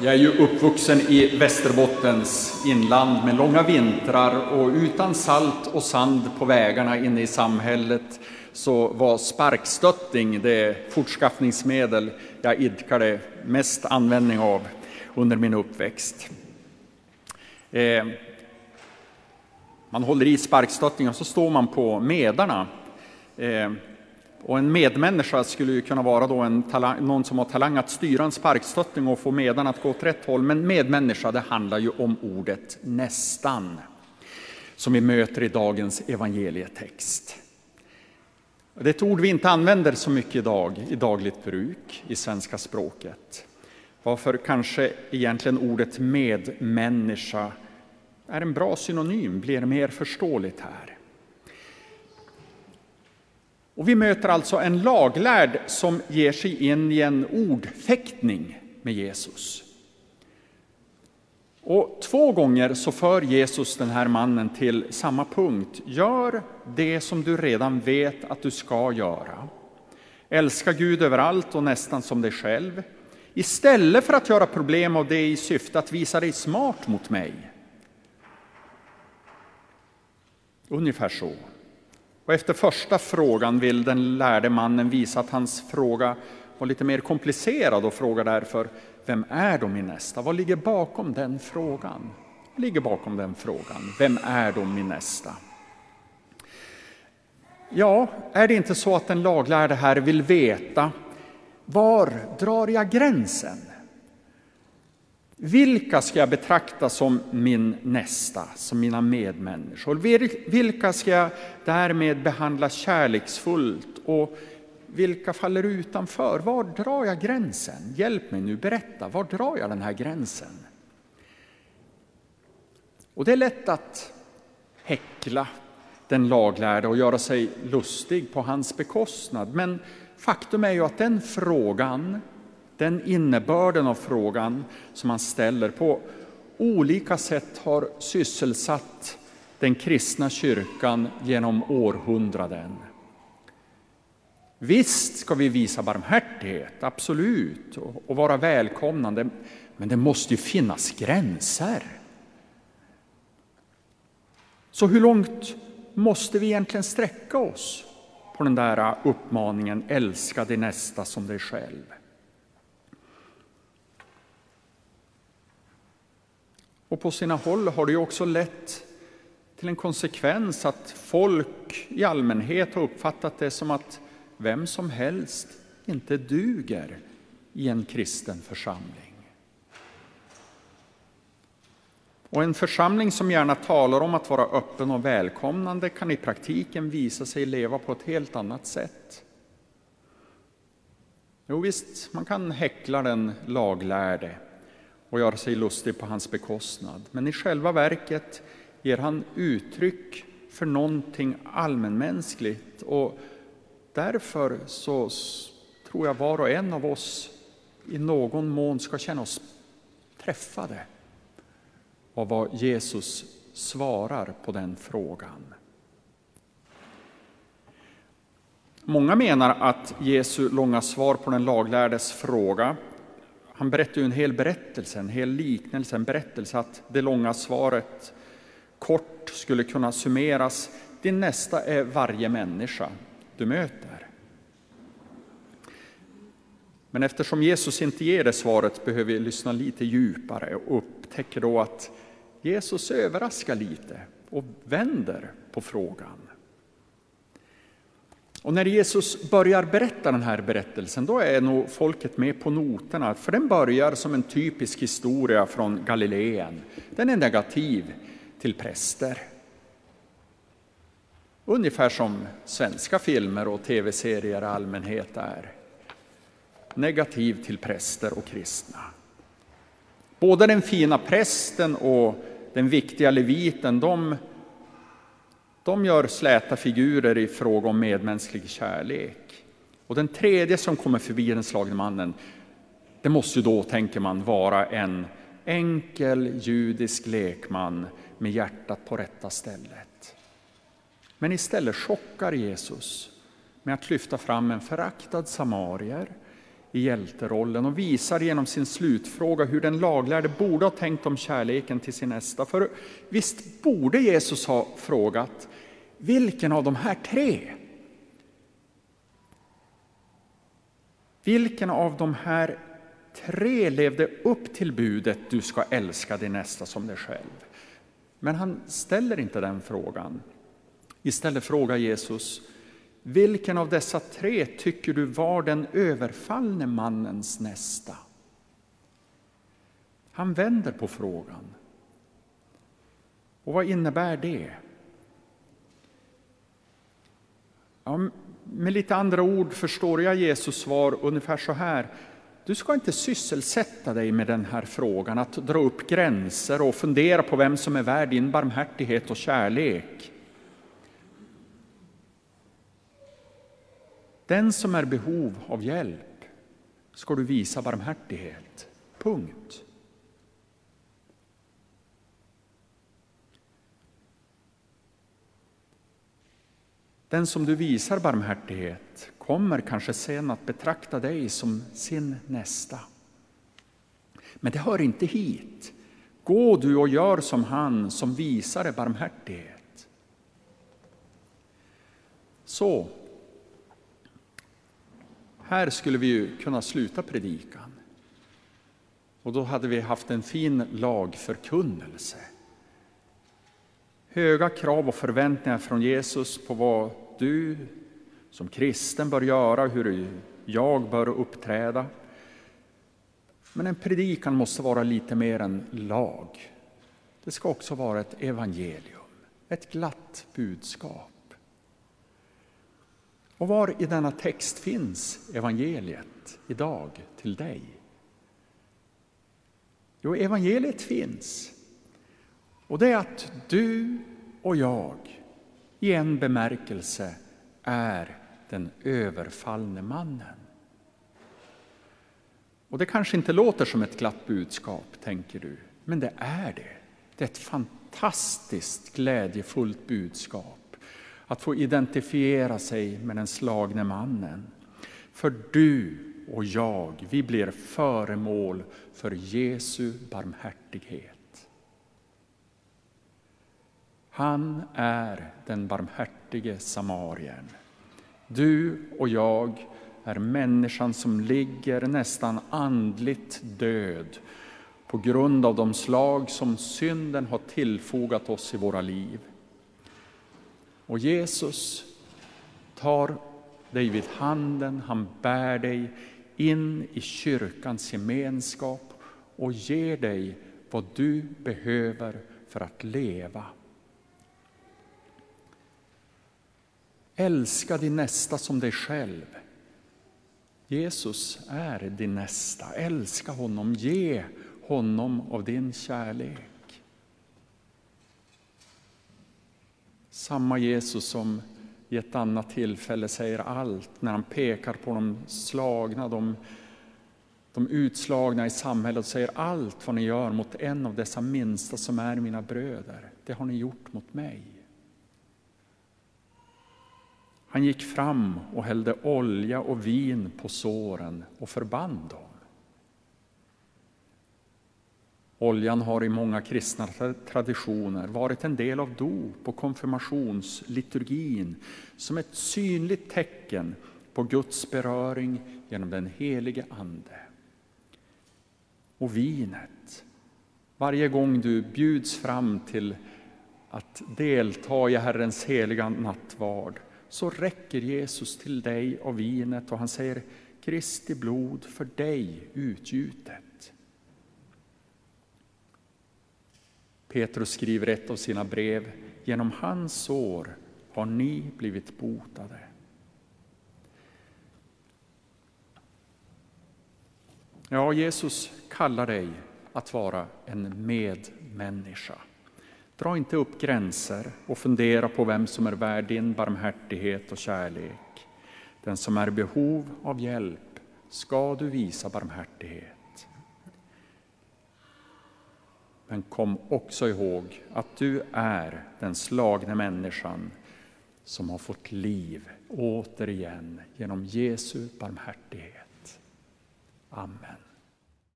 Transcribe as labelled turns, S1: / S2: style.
S1: Jag är ju uppvuxen i Västerbottens inland med långa vintrar och utan salt och sand på vägarna inne i samhället så var sparkstötting det fortskaffningsmedel jag idkade mest användning av under min uppväxt. Eh, man håller i sparkstöttingen och så står man på medarna. Eh, och en medmänniska skulle ju kunna vara då en talang, någon som har talang att styra en sparkstötting och få medan att gå åt rätt håll. Men medmänniska, det handlar ju om ordet nästan, som vi möter i dagens evangelietext. Det är ett ord vi inte använder så mycket idag i dagligt bruk i svenska språket. Varför kanske egentligen ordet medmänniska är en bra synonym, blir mer förståeligt här. Och vi möter alltså en laglärd som ger sig in i en ordfäktning med Jesus. Och två gånger så för Jesus den här mannen till samma punkt. Gör det som du redan vet att du ska göra. Älska Gud överallt och nästan som dig själv. Istället för att göra problem av det i syfte att visa dig smart mot mig. Ungefär så. Och efter första frågan vill den lärde mannen visa att hans fråga var lite mer komplicerad och frågar därför Vem är då min nästa? Vad ligger bakom den frågan? Vad ligger bakom den frågan? Vem är då min nästa? Ja, är det inte så att den laglärde här vill veta var drar jag gränsen? Vilka ska jag betrakta som min nästa, som mina medmänniskor? Vilka ska jag därmed behandla kärleksfullt och vilka faller utanför? Var drar jag gränsen? Hjälp mig nu, berätta, var drar jag den här gränsen? Och det är lätt att häckla den laglärde och göra sig lustig på hans bekostnad. Men faktum är ju att den frågan den innebörden av frågan som han ställer på olika sätt har sysselsatt den kristna kyrkan genom århundraden. Visst ska vi visa barmhärtighet, absolut, och vara välkomnande, men det måste ju finnas gränser. Så hur långt måste vi egentligen sträcka oss på den där uppmaningen älska din nästa som dig själv? Och på sina håll har det också lett till en konsekvens att folk i allmänhet har uppfattat det som att vem som helst inte duger i en kristen församling. Och en församling som gärna talar om att vara öppen och välkomnande kan i praktiken visa sig leva på ett helt annat sätt. Jo visst, man kan häckla den laglärde och göra sig lustig på hans bekostnad. Men i själva verket ger han uttryck för någonting allmänmänskligt och därför så tror jag var och en av oss i någon mån ska känna oss träffade av vad Jesus svarar på den frågan. Många menar att Jesu långa svar på den laglärdes fråga han berättar ju en hel berättelse, en hel liknelse, en berättelse att det långa svaret kort skulle kunna summeras. Din nästa är varje människa du möter. Men eftersom Jesus inte ger det svaret behöver vi lyssna lite djupare och upptäcker då att Jesus överraskar lite och vänder på frågan. Och när Jesus börjar berätta den här berättelsen, då är nog folket med på noterna, för den börjar som en typisk historia från Galileen. Den är negativ till präster. Ungefär som svenska filmer och tv-serier i allmänhet är. Negativ till präster och kristna. Både den fina prästen och den viktiga leviten, de de gör släta figurer i fråga om medmänsklig kärlek. Och den tredje som kommer förbi den slagne mannen, det måste ju då, tänker man, vara en enkel judisk lekman med hjärtat på rätta stället. Men istället chockar Jesus med att lyfta fram en föraktad samarier, i hjälterollen och visar genom sin slutfråga hur den laglärde borde ha tänkt om kärleken till sin nästa. För visst borde Jesus ha frågat vilken av de här tre? Vilken av de här tre levde upp till budet du ska älska din nästa som dig själv? Men han ställer inte den frågan. Istället frågar Jesus vilken av dessa tre tycker du var den överfallne mannens nästa? Han vänder på frågan. Och vad innebär det? Ja, med lite andra ord förstår jag Jesus svar ungefär så här. Du ska inte sysselsätta dig med den här frågan, att dra upp gränser och fundera på vem som är värd din barmhärtighet och kärlek. Den som är behov av hjälp ska du visa barmhärtighet. Punkt. Den som du visar barmhärtighet kommer kanske sen att betrakta dig som sin nästa. Men det hör inte hit. Gå du och gör som han som visar barmhärtighet. Så, här skulle vi ju kunna sluta predikan. Och då hade vi haft en fin lagförkunnelse. Höga krav och förväntningar från Jesus på vad du som kristen bör göra, hur jag bör uppträda. Men en predikan måste vara lite mer än lag. Det ska också vara ett evangelium, ett glatt budskap. Och var i denna text finns evangeliet idag till dig? Jo, evangeliet finns. Och det är att du och jag i en bemärkelse är den överfallne mannen. Och det kanske inte låter som ett glatt budskap, tänker du, men det är det. Det är ett fantastiskt glädjefullt budskap att få identifiera sig med den slagne mannen. För du och jag, vi blir föremål för Jesu barmhärtighet. Han är den barmhärtige samarien. Du och jag är människan som ligger nästan andligt död på grund av de slag som synden har tillfogat oss i våra liv. Och Jesus tar dig vid handen, han bär dig in i kyrkans gemenskap och ger dig vad du behöver för att leva. Älska din nästa som dig själv. Jesus är din nästa. Älska honom, ge honom av din kärlek. Samma Jesus som i ett annat tillfälle säger allt när han pekar på de slagna, de, de utslagna i samhället och säger allt vad ni gör mot en av dessa minsta som är mina bröder, det har ni gjort mot mig. Han gick fram och hällde olja och vin på såren och förband dem. Oljan har i många kristna traditioner varit en del av dop och konfirmationsliturgin som ett synligt tecken på Guds beröring genom den helige Ande. Och vinet. Varje gång du bjuds fram till att delta i Herrens heliga nattvard så räcker Jesus till dig av vinet och han säger Kristi blod för dig utgjutet. Petrus skriver ett av sina brev, genom hans sår har ni blivit botade. Ja, Jesus kallar dig att vara en medmänniska. Dra inte upp gränser och fundera på vem som är värd din barmhärtighet och kärlek. Den som är i behov av hjälp ska du visa barmhärtighet. Men kom också ihåg att du är den slagne människan som har fått liv återigen genom Jesu barmhärtighet. Amen.